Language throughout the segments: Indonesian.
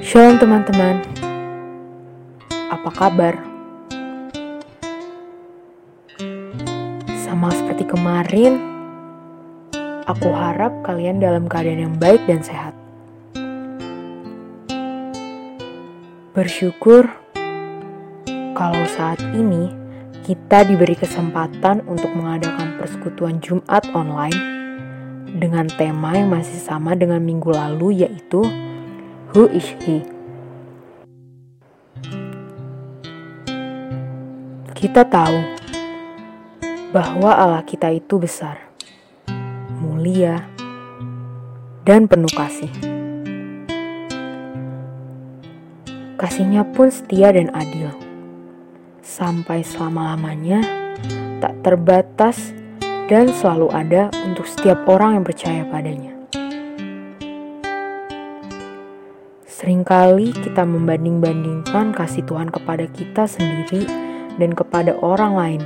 Shalom teman-teman, apa kabar? Sama seperti kemarin, aku harap kalian dalam keadaan yang baik dan sehat. Bersyukur kalau saat ini kita diberi kesempatan untuk mengadakan persekutuan Jumat online dengan tema yang masih sama dengan minggu lalu yaitu Who is? Kita tahu bahwa Allah kita itu besar, mulia, dan penuh kasih. Kasihnya pun setia dan adil, sampai selama-lamanya tak terbatas dan selalu ada untuk setiap orang yang percaya padanya. Seringkali kita membanding-bandingkan kasih Tuhan kepada kita sendiri dan kepada orang lain.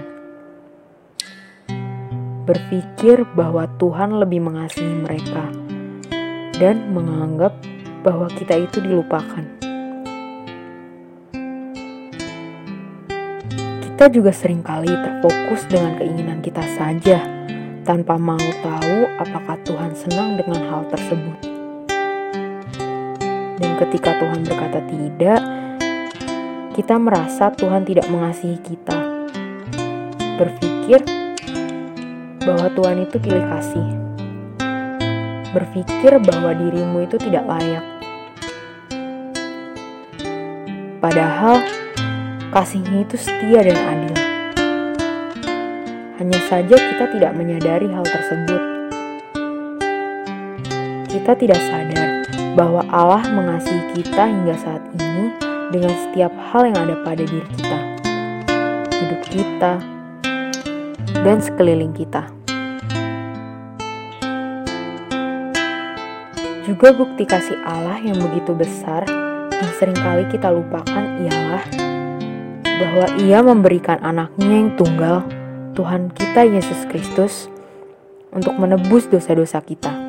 Berpikir bahwa Tuhan lebih mengasihi mereka dan menganggap bahwa kita itu dilupakan. Kita juga sering kali terfokus dengan keinginan kita saja tanpa mau tahu apakah Tuhan senang dengan hal tersebut. Dan ketika Tuhan berkata tidak, kita merasa Tuhan tidak mengasihi kita. Berpikir bahwa Tuhan itu pilih kasih. Berpikir bahwa dirimu itu tidak layak. Padahal kasihnya itu setia dan adil. Hanya saja kita tidak menyadari hal tersebut. Kita tidak sadar bahwa Allah mengasihi kita hingga saat ini dengan setiap hal yang ada pada diri kita, hidup kita, dan sekeliling kita. Juga bukti kasih Allah yang begitu besar yang sering kali kita lupakan ialah bahwa ia memberikan anaknya yang tunggal, Tuhan kita Yesus Kristus, untuk menebus dosa-dosa kita.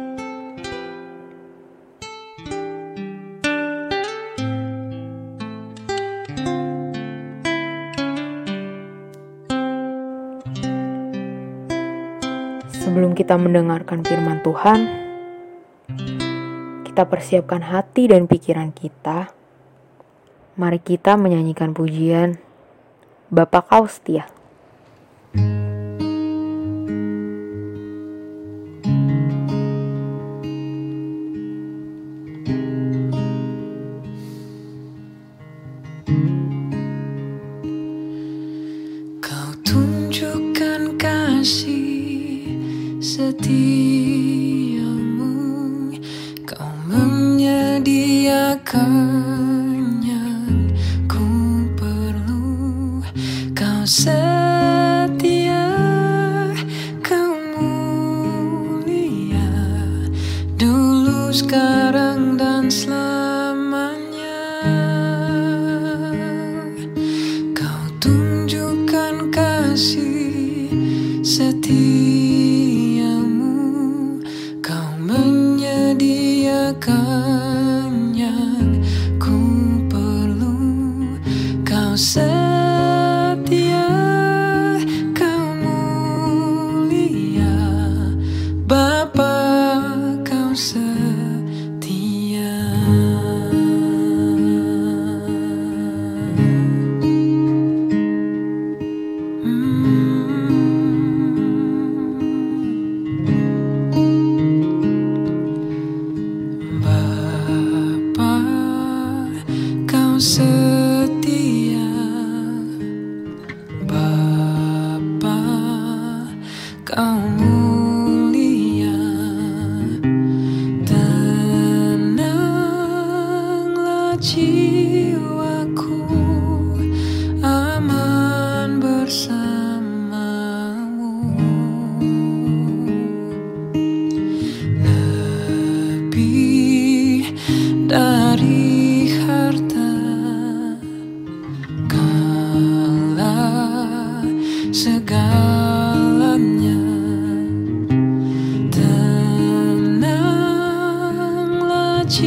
Kita mendengarkan firman Tuhan, kita persiapkan hati dan pikiran kita. Mari kita menyanyikan pujian Bapak Kau Setia.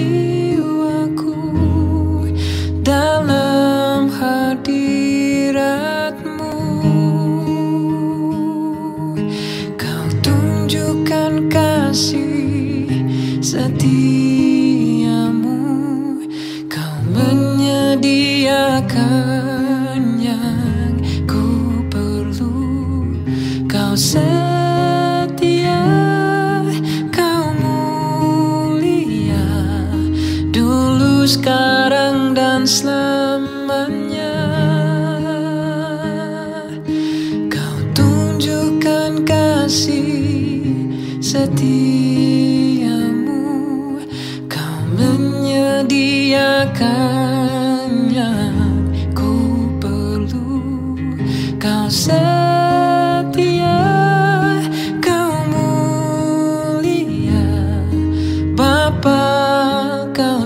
jiwaku dalam hadiratmu. Kau tunjukkan kasih setia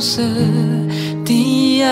setia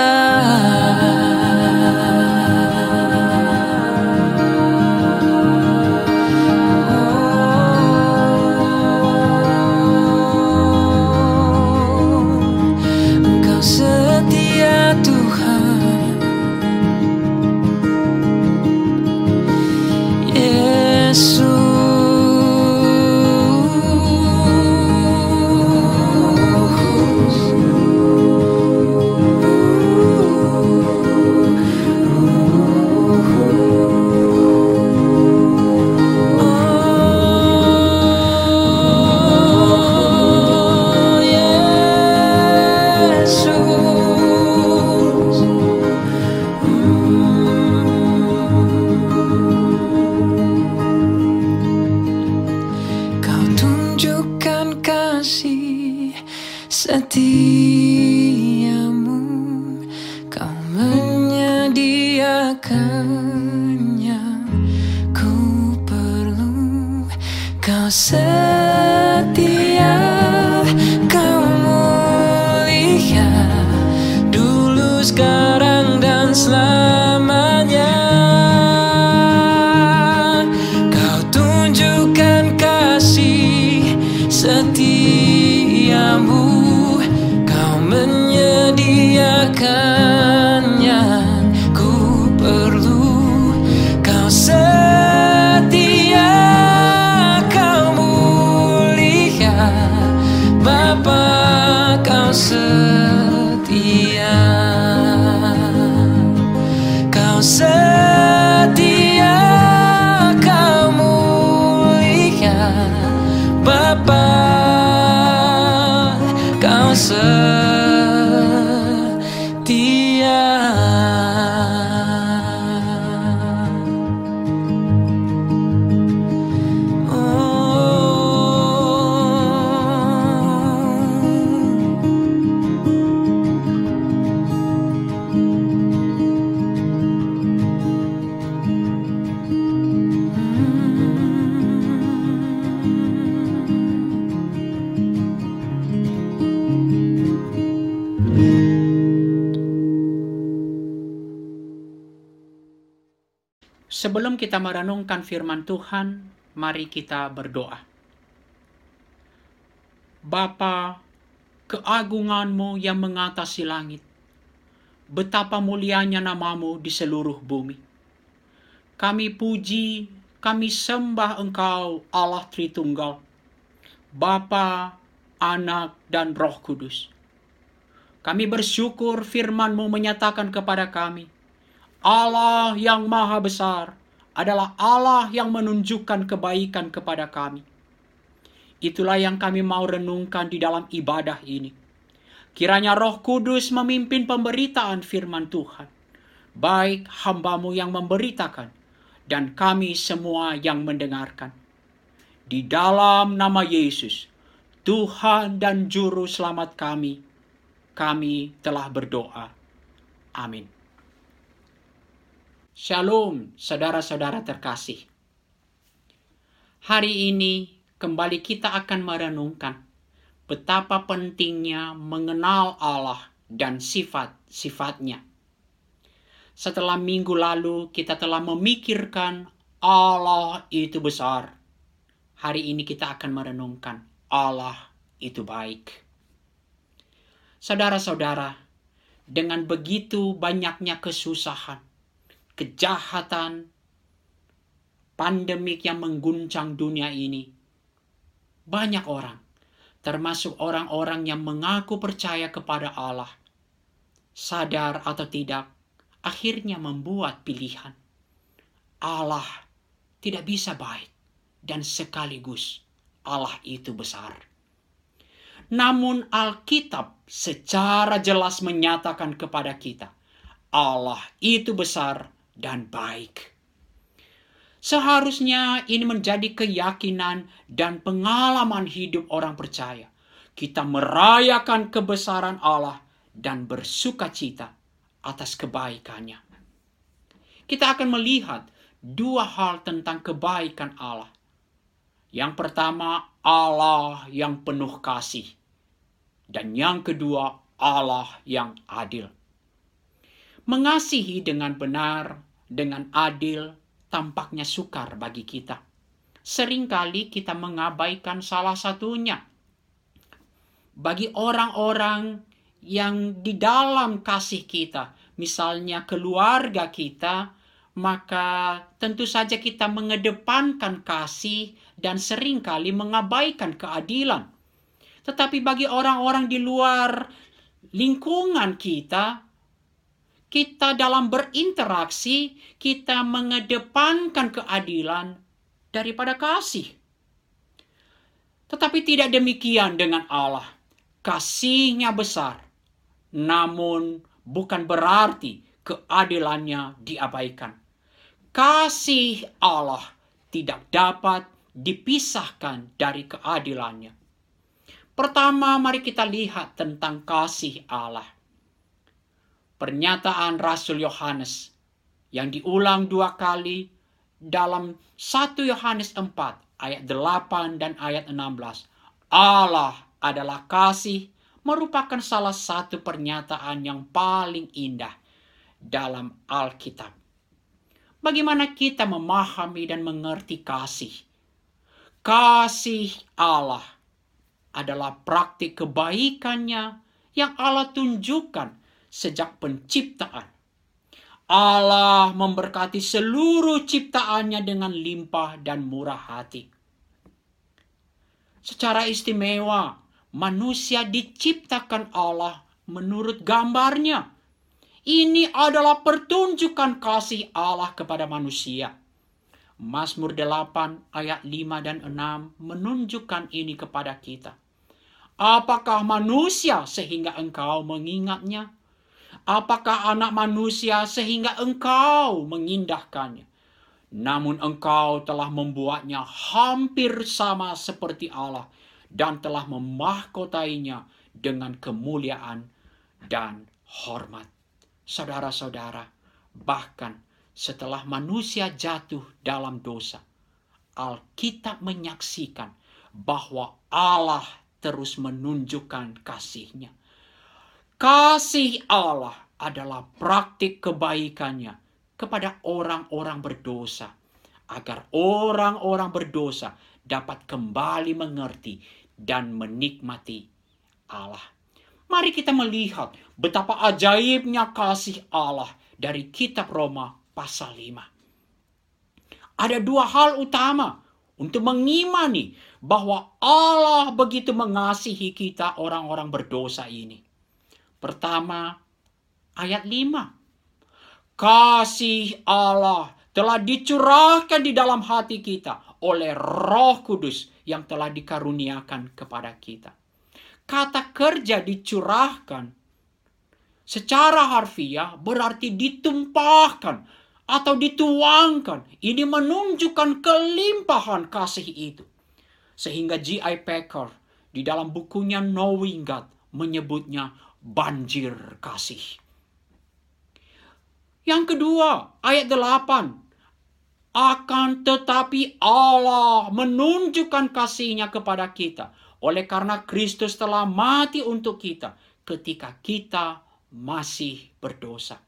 Sebelum kita merenungkan firman Tuhan, mari kita berdoa. Bapa, keagunganmu yang mengatasi langit, betapa mulianya namamu di seluruh bumi. Kami puji, kami sembah Engkau Allah Tritunggal, Bapa, Anak, dan Roh Kudus. Kami bersyukur firman-Mu menyatakan kepada kami, Allah yang maha besar adalah Allah yang menunjukkan kebaikan kepada kami. Itulah yang kami mau renungkan di dalam ibadah ini. Kiranya roh kudus memimpin pemberitaan firman Tuhan. Baik hambamu yang memberitakan dan kami semua yang mendengarkan. Di dalam nama Yesus, Tuhan dan Juru Selamat kami, kami telah berdoa. Amin. Shalom, saudara-saudara terkasih. Hari ini kembali kita akan merenungkan betapa pentingnya mengenal Allah dan sifat-sifatnya. Setelah minggu lalu kita telah memikirkan Allah itu besar. Hari ini kita akan merenungkan Allah itu baik. Saudara-saudara, dengan begitu banyaknya kesusahan, kejahatan, pandemik yang mengguncang dunia ini, banyak orang termasuk orang-orang yang mengaku percaya kepada Allah, sadar atau tidak, akhirnya membuat pilihan. Allah tidak bisa baik dan sekaligus Allah itu besar. Namun Alkitab secara jelas menyatakan kepada kita, Allah itu besar dan baik. Seharusnya ini menjadi keyakinan dan pengalaman hidup orang percaya. Kita merayakan kebesaran Allah dan bersuka cita atas kebaikannya. Kita akan melihat dua hal tentang kebaikan Allah. Yang pertama, Allah yang penuh kasih. Dan yang kedua, Allah yang adil. Mengasihi dengan benar, dengan adil, tampaknya sukar bagi kita. Seringkali kita mengabaikan salah satunya. Bagi orang-orang yang di dalam kasih kita, misalnya keluarga kita, maka tentu saja kita mengedepankan kasih dan sering kali mengabaikan keadilan. Tetapi bagi orang-orang di luar lingkungan kita, kita dalam berinteraksi, kita mengedepankan keadilan daripada kasih. Tetapi tidak demikian dengan Allah. Kasihnya besar, namun bukan berarti keadilannya diabaikan. Kasih Allah tidak dapat dipisahkan dari keadilannya. Pertama, mari kita lihat tentang kasih Allah pernyataan Rasul Yohanes yang diulang dua kali dalam 1 Yohanes 4 ayat 8 dan ayat 16. Allah adalah kasih merupakan salah satu pernyataan yang paling indah dalam Alkitab. Bagaimana kita memahami dan mengerti kasih? Kasih Allah adalah praktik kebaikannya yang Allah tunjukkan sejak penciptaan. Allah memberkati seluruh ciptaannya dengan limpah dan murah hati. Secara istimewa, manusia diciptakan Allah menurut gambarnya. Ini adalah pertunjukan kasih Allah kepada manusia. Mazmur 8 ayat 5 dan 6 menunjukkan ini kepada kita. Apakah manusia sehingga engkau mengingatnya? Apakah anak manusia sehingga engkau mengindahkannya? Namun engkau telah membuatnya hampir sama seperti Allah dan telah memahkotainya dengan kemuliaan dan hormat. Saudara-saudara, bahkan setelah manusia jatuh dalam dosa, Alkitab menyaksikan bahwa Allah terus menunjukkan kasihnya Kasih Allah adalah praktik kebaikannya kepada orang-orang berdosa, agar orang-orang berdosa dapat kembali mengerti dan menikmati Allah. Mari kita melihat betapa ajaibnya kasih Allah dari kitab Roma pasal 5. Ada dua hal utama untuk mengimani bahwa Allah begitu mengasihi kita orang-orang berdosa ini. Pertama, ayat 5. Kasih Allah telah dicurahkan di dalam hati kita oleh roh kudus yang telah dikaruniakan kepada kita. Kata kerja dicurahkan secara harfiah berarti ditumpahkan atau dituangkan. Ini menunjukkan kelimpahan kasih itu. Sehingga G.I. Packer di dalam bukunya Knowing God menyebutnya banjir kasih. Yang kedua, ayat 8. Akan tetapi Allah menunjukkan kasihnya kepada kita. Oleh karena Kristus telah mati untuk kita ketika kita masih berdosa.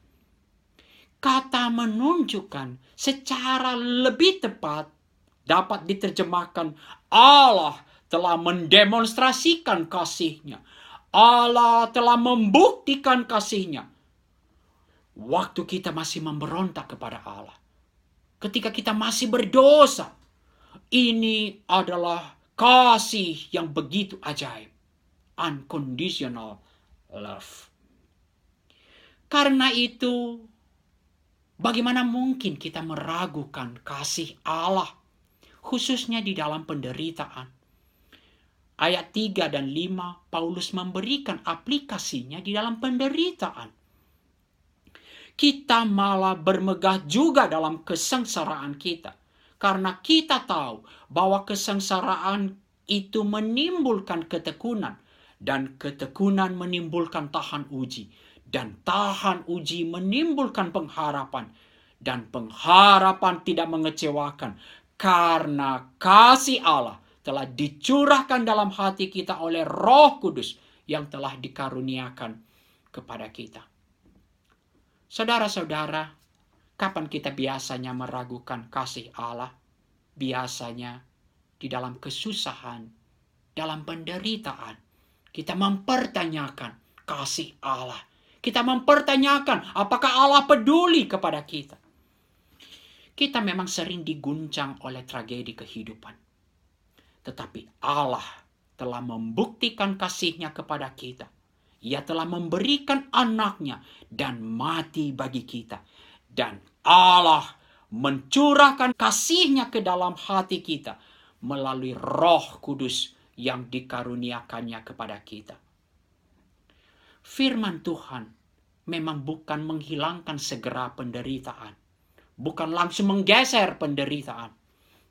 Kata menunjukkan secara lebih tepat dapat diterjemahkan Allah telah mendemonstrasikan kasihnya Allah telah membuktikan kasihnya. Waktu kita masih memberontak kepada Allah. Ketika kita masih berdosa. Ini adalah kasih yang begitu ajaib. Unconditional love. Karena itu, bagaimana mungkin kita meragukan kasih Allah, khususnya di dalam penderitaan? Ayat 3 dan 5, Paulus memberikan aplikasinya di dalam penderitaan. Kita malah bermegah juga dalam kesengsaraan kita. Karena kita tahu bahwa kesengsaraan itu menimbulkan ketekunan. Dan ketekunan menimbulkan tahan uji dan tahan uji menimbulkan pengharapan dan pengharapan tidak mengecewakan karena kasih Allah telah dicurahkan dalam hati kita oleh Roh Kudus yang telah dikaruniakan kepada kita. Saudara-saudara, kapan kita biasanya meragukan kasih Allah? Biasanya di dalam kesusahan, dalam penderitaan, kita mempertanyakan kasih Allah kita mempertanyakan apakah Allah peduli kepada kita. Kita memang sering diguncang oleh tragedi kehidupan. Tetapi Allah telah membuktikan kasihnya kepada kita. Ia telah memberikan anaknya dan mati bagi kita. Dan Allah mencurahkan kasihnya ke dalam hati kita melalui roh kudus yang dikaruniakannya kepada kita firman Tuhan memang bukan menghilangkan segera penderitaan, bukan langsung menggeser penderitaan,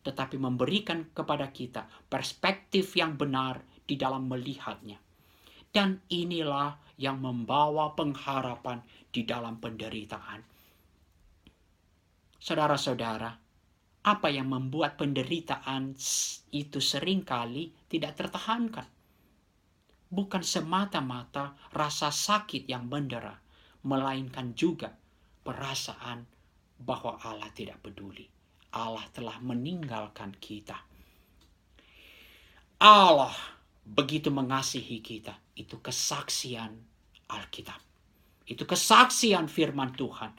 tetapi memberikan kepada kita perspektif yang benar di dalam melihatnya. Dan inilah yang membawa pengharapan di dalam penderitaan. Saudara-saudara, apa yang membuat penderitaan itu sering kali tidak tertahankan? bukan semata-mata rasa sakit yang mendera, melainkan juga perasaan bahwa Allah tidak peduli. Allah telah meninggalkan kita. Allah begitu mengasihi kita. Itu kesaksian Alkitab. Itu kesaksian firman Tuhan.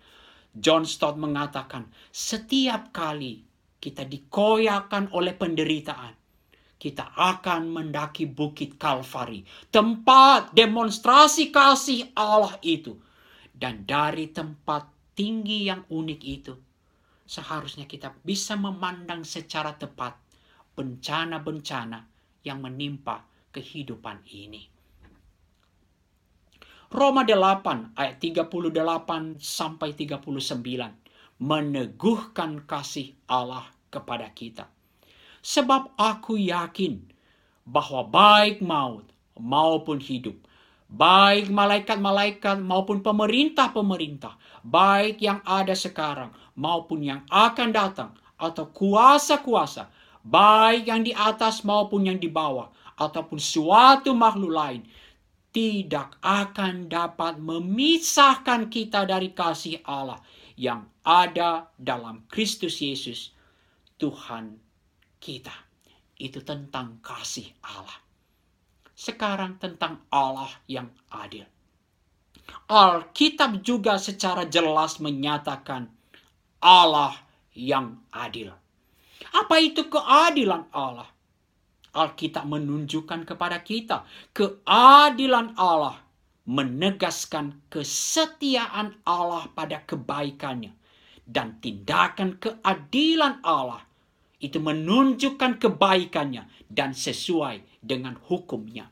John Stott mengatakan, setiap kali kita dikoyakan oleh penderitaan, kita akan mendaki bukit Kalvari, tempat demonstrasi kasih Allah itu. Dan dari tempat tinggi yang unik itu, seharusnya kita bisa memandang secara tepat bencana-bencana yang menimpa kehidupan ini. Roma 8 ayat 38 sampai 39 meneguhkan kasih Allah kepada kita Sebab aku yakin bahwa baik maut maupun hidup, baik malaikat-malaikat maupun pemerintah-pemerintah, baik yang ada sekarang maupun yang akan datang, atau kuasa-kuasa, baik yang di atas maupun yang di bawah, ataupun suatu makhluk lain, tidak akan dapat memisahkan kita dari kasih Allah yang ada dalam Kristus Yesus, Tuhan kita. Itu tentang kasih Allah. Sekarang tentang Allah yang adil. Alkitab juga secara jelas menyatakan Allah yang adil. Apa itu keadilan Allah? Alkitab menunjukkan kepada kita keadilan Allah menegaskan kesetiaan Allah pada kebaikannya dan tindakan keadilan Allah itu menunjukkan kebaikannya dan sesuai dengan hukumnya.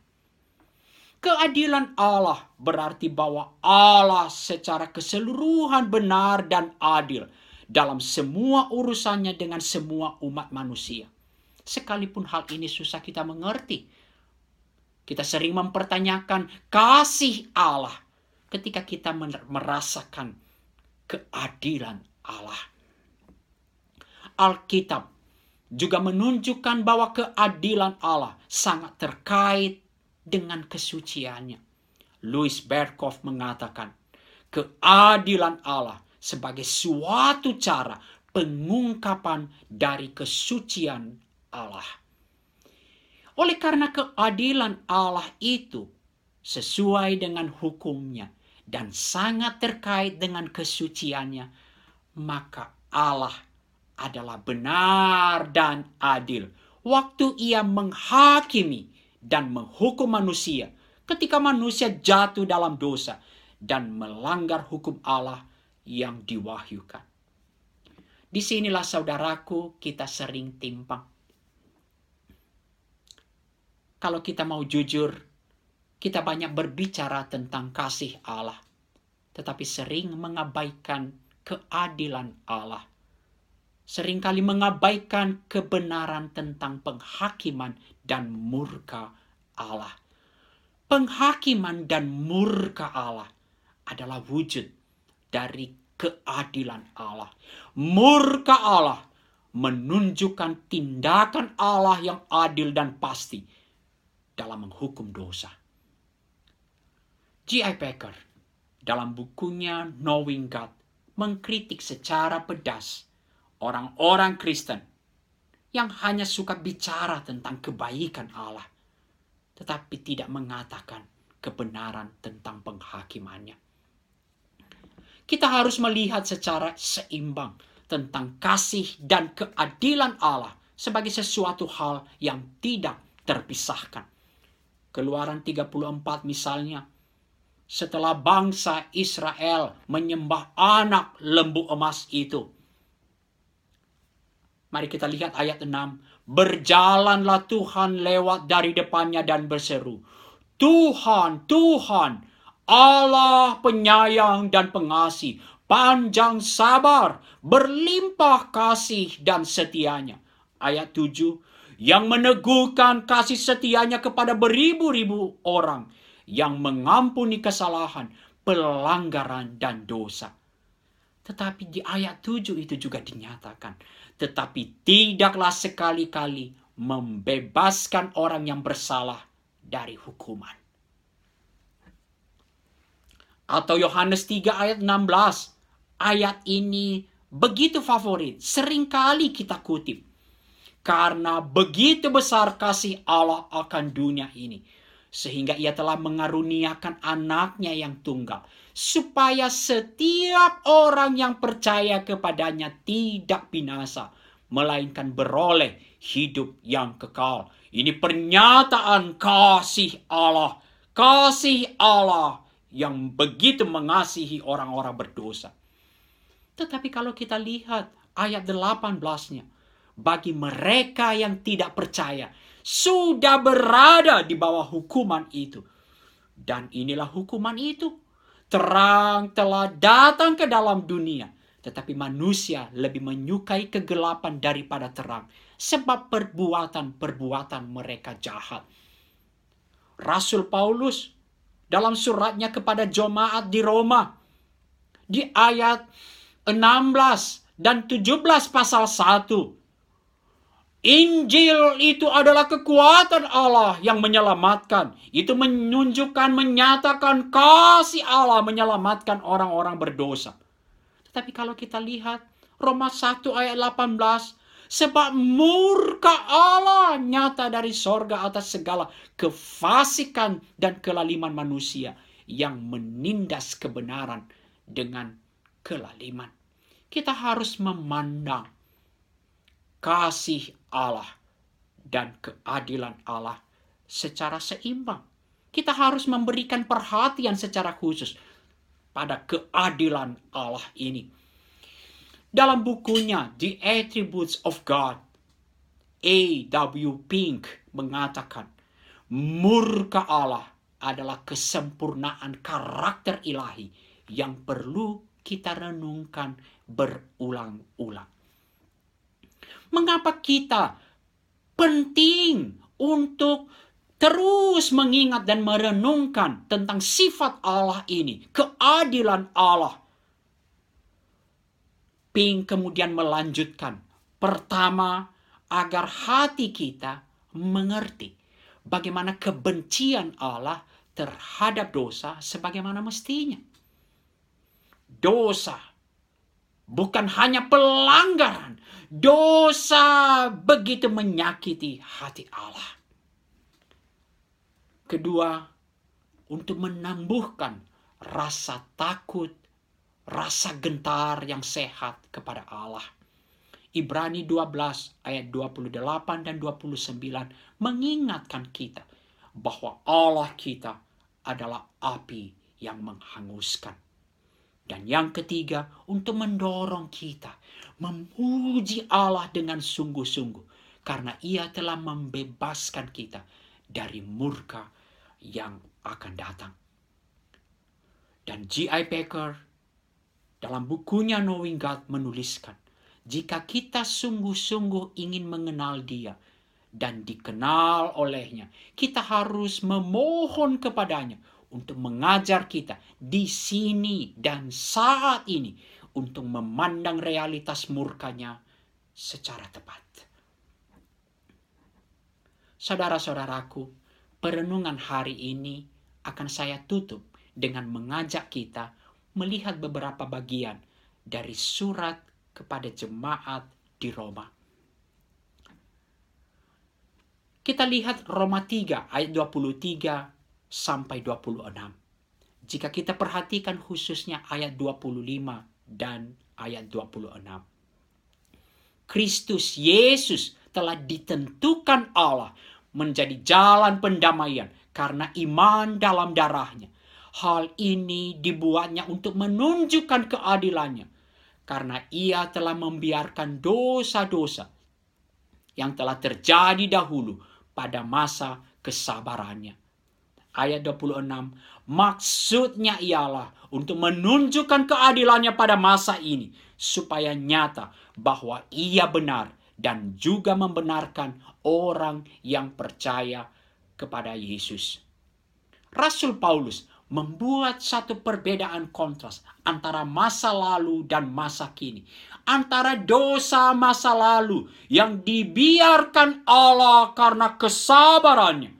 Keadilan Allah berarti bahwa Allah secara keseluruhan benar dan adil dalam semua urusannya dengan semua umat manusia. Sekalipun hal ini susah kita mengerti. Kita sering mempertanyakan kasih Allah ketika kita merasakan keadilan Allah. Alkitab juga menunjukkan bahwa keadilan Allah sangat terkait dengan kesuciannya. Louis Berkhoff mengatakan, keadilan Allah sebagai suatu cara pengungkapan dari kesucian Allah. Oleh karena keadilan Allah itu sesuai dengan hukumnya dan sangat terkait dengan kesuciannya, maka Allah adalah benar dan adil. waktu ia menghakimi dan menghukum manusia ketika manusia jatuh dalam dosa dan melanggar hukum Allah yang diwahyukan. Di sinilah saudaraku kita sering timpang. Kalau kita mau jujur, kita banyak berbicara tentang kasih Allah, tetapi sering mengabaikan keadilan Allah. Seringkali mengabaikan kebenaran tentang penghakiman dan murka Allah. Penghakiman dan murka Allah adalah wujud dari keadilan Allah. Murka Allah menunjukkan tindakan Allah yang adil dan pasti dalam menghukum dosa. G.I. Packer dalam bukunya Knowing God mengkritik secara pedas orang-orang Kristen yang hanya suka bicara tentang kebaikan Allah, tetapi tidak mengatakan kebenaran tentang penghakimannya. Kita harus melihat secara seimbang tentang kasih dan keadilan Allah sebagai sesuatu hal yang tidak terpisahkan. Keluaran 34 misalnya, setelah bangsa Israel menyembah anak lembu emas itu. Mari kita lihat ayat 6. Berjalanlah Tuhan lewat dari depannya dan berseru. Tuhan, Tuhan, Allah penyayang dan pengasih, panjang sabar, berlimpah kasih dan setianya. Ayat 7. Yang meneguhkan kasih setianya kepada beribu-ribu orang yang mengampuni kesalahan, pelanggaran, dan dosa. Tetapi di ayat 7 itu juga dinyatakan, tetapi tidaklah sekali-kali membebaskan orang yang bersalah dari hukuman. Atau Yohanes 3 ayat 16. Ayat ini begitu favorit, sering kali kita kutip. Karena begitu besar kasih Allah akan dunia ini sehingga ia telah mengaruniakan anaknya yang tunggal supaya setiap orang yang percaya kepadanya tidak binasa melainkan beroleh hidup yang kekal ini pernyataan kasih Allah kasih Allah yang begitu mengasihi orang-orang berdosa tetapi kalau kita lihat ayat 18-nya bagi mereka yang tidak percaya sudah berada di bawah hukuman itu. Dan inilah hukuman itu. Terang telah datang ke dalam dunia. Tetapi manusia lebih menyukai kegelapan daripada terang. Sebab perbuatan-perbuatan mereka jahat. Rasul Paulus dalam suratnya kepada jemaat di Roma. Di ayat 16 dan 17 pasal 1 Injil itu adalah kekuatan Allah yang menyelamatkan. Itu menunjukkan, menyatakan kasih Allah menyelamatkan orang-orang berdosa. Tetapi kalau kita lihat Roma 1 ayat 18. Sebab murka Allah nyata dari sorga atas segala kefasikan dan kelaliman manusia yang menindas kebenaran dengan kelaliman. Kita harus memandang kasih Allah dan keadilan Allah secara seimbang. Kita harus memberikan perhatian secara khusus pada keadilan Allah ini. Dalam bukunya The Attributes of God, A.W. Pink mengatakan, murka Allah adalah kesempurnaan karakter ilahi yang perlu kita renungkan berulang-ulang. Mengapa kita penting untuk terus mengingat dan merenungkan tentang sifat Allah ini, keadilan Allah. Ping kemudian melanjutkan, pertama agar hati kita mengerti bagaimana kebencian Allah terhadap dosa sebagaimana mestinya. Dosa bukan hanya pelanggaran, Dosa begitu menyakiti hati Allah. Kedua, untuk menambuhkan rasa takut, rasa gentar yang sehat kepada Allah. Ibrani 12 ayat 28 dan 29 mengingatkan kita bahwa Allah kita adalah api yang menghanguskan. Dan yang ketiga, untuk mendorong kita memuji Allah dengan sungguh-sungguh karena ia telah membebaskan kita dari murka yang akan datang. Dan G.I. Packer dalam bukunya Knowing God menuliskan, jika kita sungguh-sungguh ingin mengenal dia dan dikenal olehnya, kita harus memohon kepadanya untuk mengajar kita di sini dan saat ini untuk memandang realitas murkanya secara tepat. Saudara-saudaraku, perenungan hari ini akan saya tutup dengan mengajak kita melihat beberapa bagian dari surat kepada jemaat di Roma. Kita lihat Roma 3 ayat 23 sampai 26. Jika kita perhatikan khususnya ayat 25 dan ayat 26. Kristus Yesus telah ditentukan Allah menjadi jalan pendamaian karena iman dalam darahnya. Hal ini dibuatnya untuk menunjukkan keadilannya karena ia telah membiarkan dosa-dosa yang telah terjadi dahulu pada masa kesabarannya ayat 26. Maksudnya ialah untuk menunjukkan keadilannya pada masa ini supaya nyata bahwa ia benar dan juga membenarkan orang yang percaya kepada Yesus. Rasul Paulus membuat satu perbedaan kontras antara masa lalu dan masa kini. Antara dosa masa lalu yang dibiarkan Allah karena kesabarannya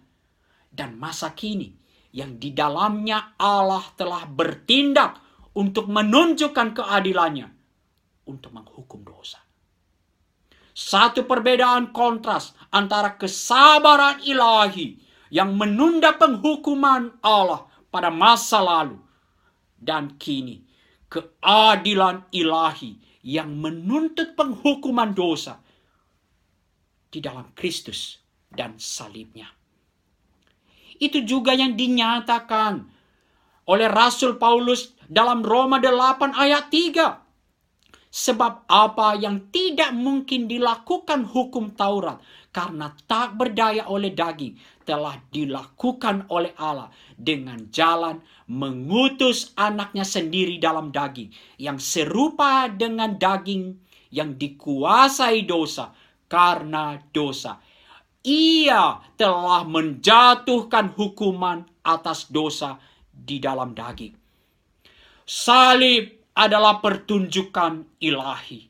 dan masa kini yang di dalamnya Allah telah bertindak untuk menunjukkan keadilannya untuk menghukum dosa. Satu perbedaan kontras antara kesabaran ilahi yang menunda penghukuman Allah pada masa lalu dan kini keadilan ilahi yang menuntut penghukuman dosa di dalam Kristus dan salibnya. Itu juga yang dinyatakan oleh Rasul Paulus dalam Roma 8 ayat 3. Sebab apa yang tidak mungkin dilakukan hukum Taurat karena tak berdaya oleh daging telah dilakukan oleh Allah dengan jalan mengutus anaknya sendiri dalam daging yang serupa dengan daging yang dikuasai dosa karena dosa ia telah menjatuhkan hukuman atas dosa di dalam daging. Salib adalah pertunjukan ilahi.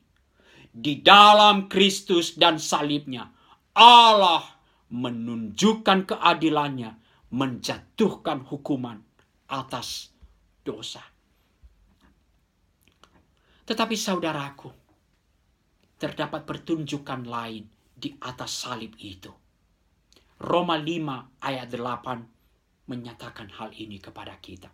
Di dalam Kristus dan salibnya, Allah menunjukkan keadilannya, menjatuhkan hukuman atas dosa. Tetapi saudaraku, terdapat pertunjukan lain di atas salib itu. Roma 5 ayat 8 menyatakan hal ini kepada kita.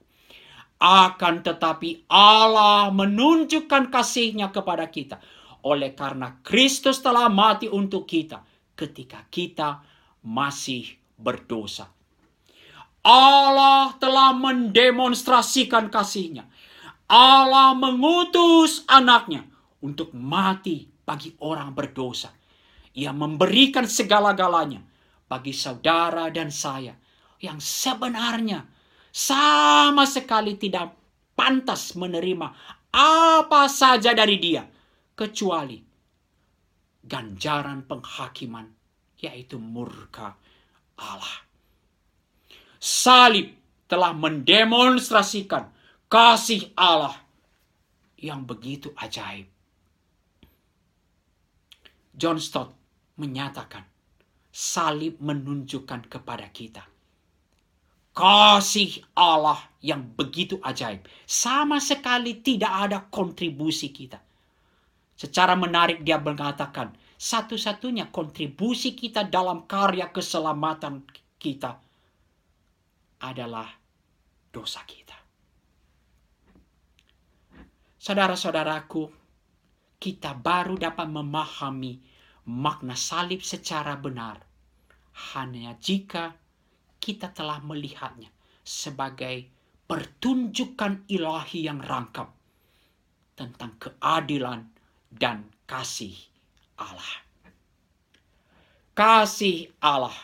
Akan tetapi Allah menunjukkan kasihnya kepada kita. Oleh karena Kristus telah mati untuk kita ketika kita masih berdosa. Allah telah mendemonstrasikan kasihnya. Allah mengutus anaknya untuk mati bagi orang berdosa. Ia memberikan segala-galanya bagi saudara dan saya yang sebenarnya sama sekali tidak pantas menerima apa saja dari dia kecuali ganjaran penghakiman yaitu murka Allah. Salib telah mendemonstrasikan kasih Allah yang begitu ajaib. John Stott menyatakan salib menunjukkan kepada kita kasih Allah yang begitu ajaib. Sama sekali tidak ada kontribusi kita. Secara menarik dia mengatakan, satu-satunya kontribusi kita dalam karya keselamatan kita adalah dosa kita. Saudara-saudaraku, kita baru dapat memahami makna salib secara benar hanya jika kita telah melihatnya sebagai pertunjukan ilahi yang rangkap tentang keadilan dan kasih Allah. Kasih Allah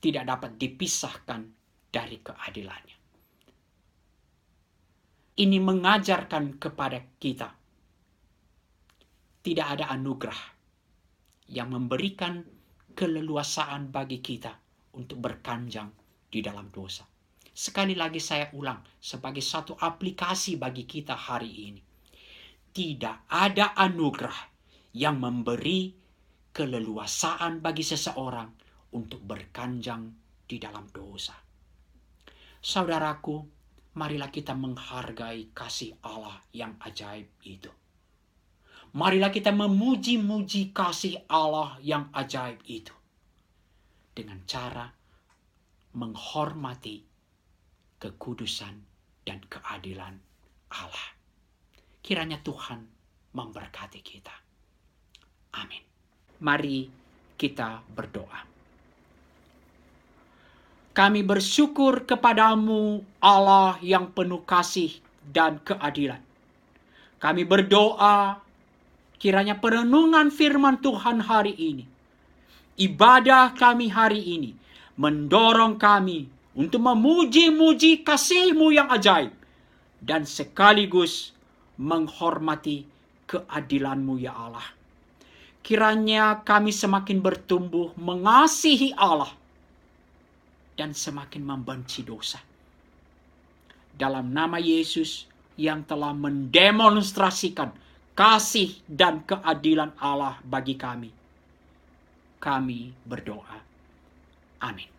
tidak dapat dipisahkan dari keadilannya. Ini mengajarkan kepada kita tidak ada anugerah yang memberikan keleluasaan bagi kita untuk berkanjang di dalam dosa. Sekali lagi saya ulang sebagai satu aplikasi bagi kita hari ini. Tidak ada anugerah yang memberi keleluasaan bagi seseorang untuk berkanjang di dalam dosa. Saudaraku, marilah kita menghargai kasih Allah yang ajaib itu. Marilah kita memuji-muji kasih Allah yang ajaib itu dengan cara menghormati kekudusan dan keadilan Allah. Kiranya Tuhan memberkati kita. Amin. Mari kita berdoa. Kami bersyukur kepadamu Allah yang penuh kasih dan keadilan. Kami berdoa kiranya perenungan firman Tuhan hari ini, ibadah kami hari ini, mendorong kami untuk memuji-muji kasih-Mu yang ajaib dan sekaligus menghormati keadilan-Mu ya Allah. Kiranya kami semakin bertumbuh mengasihi Allah dan semakin membenci dosa. Dalam nama Yesus yang telah mendemonstrasikan kasih dan keadilan Allah bagi kami. Kami berdoa. Amin.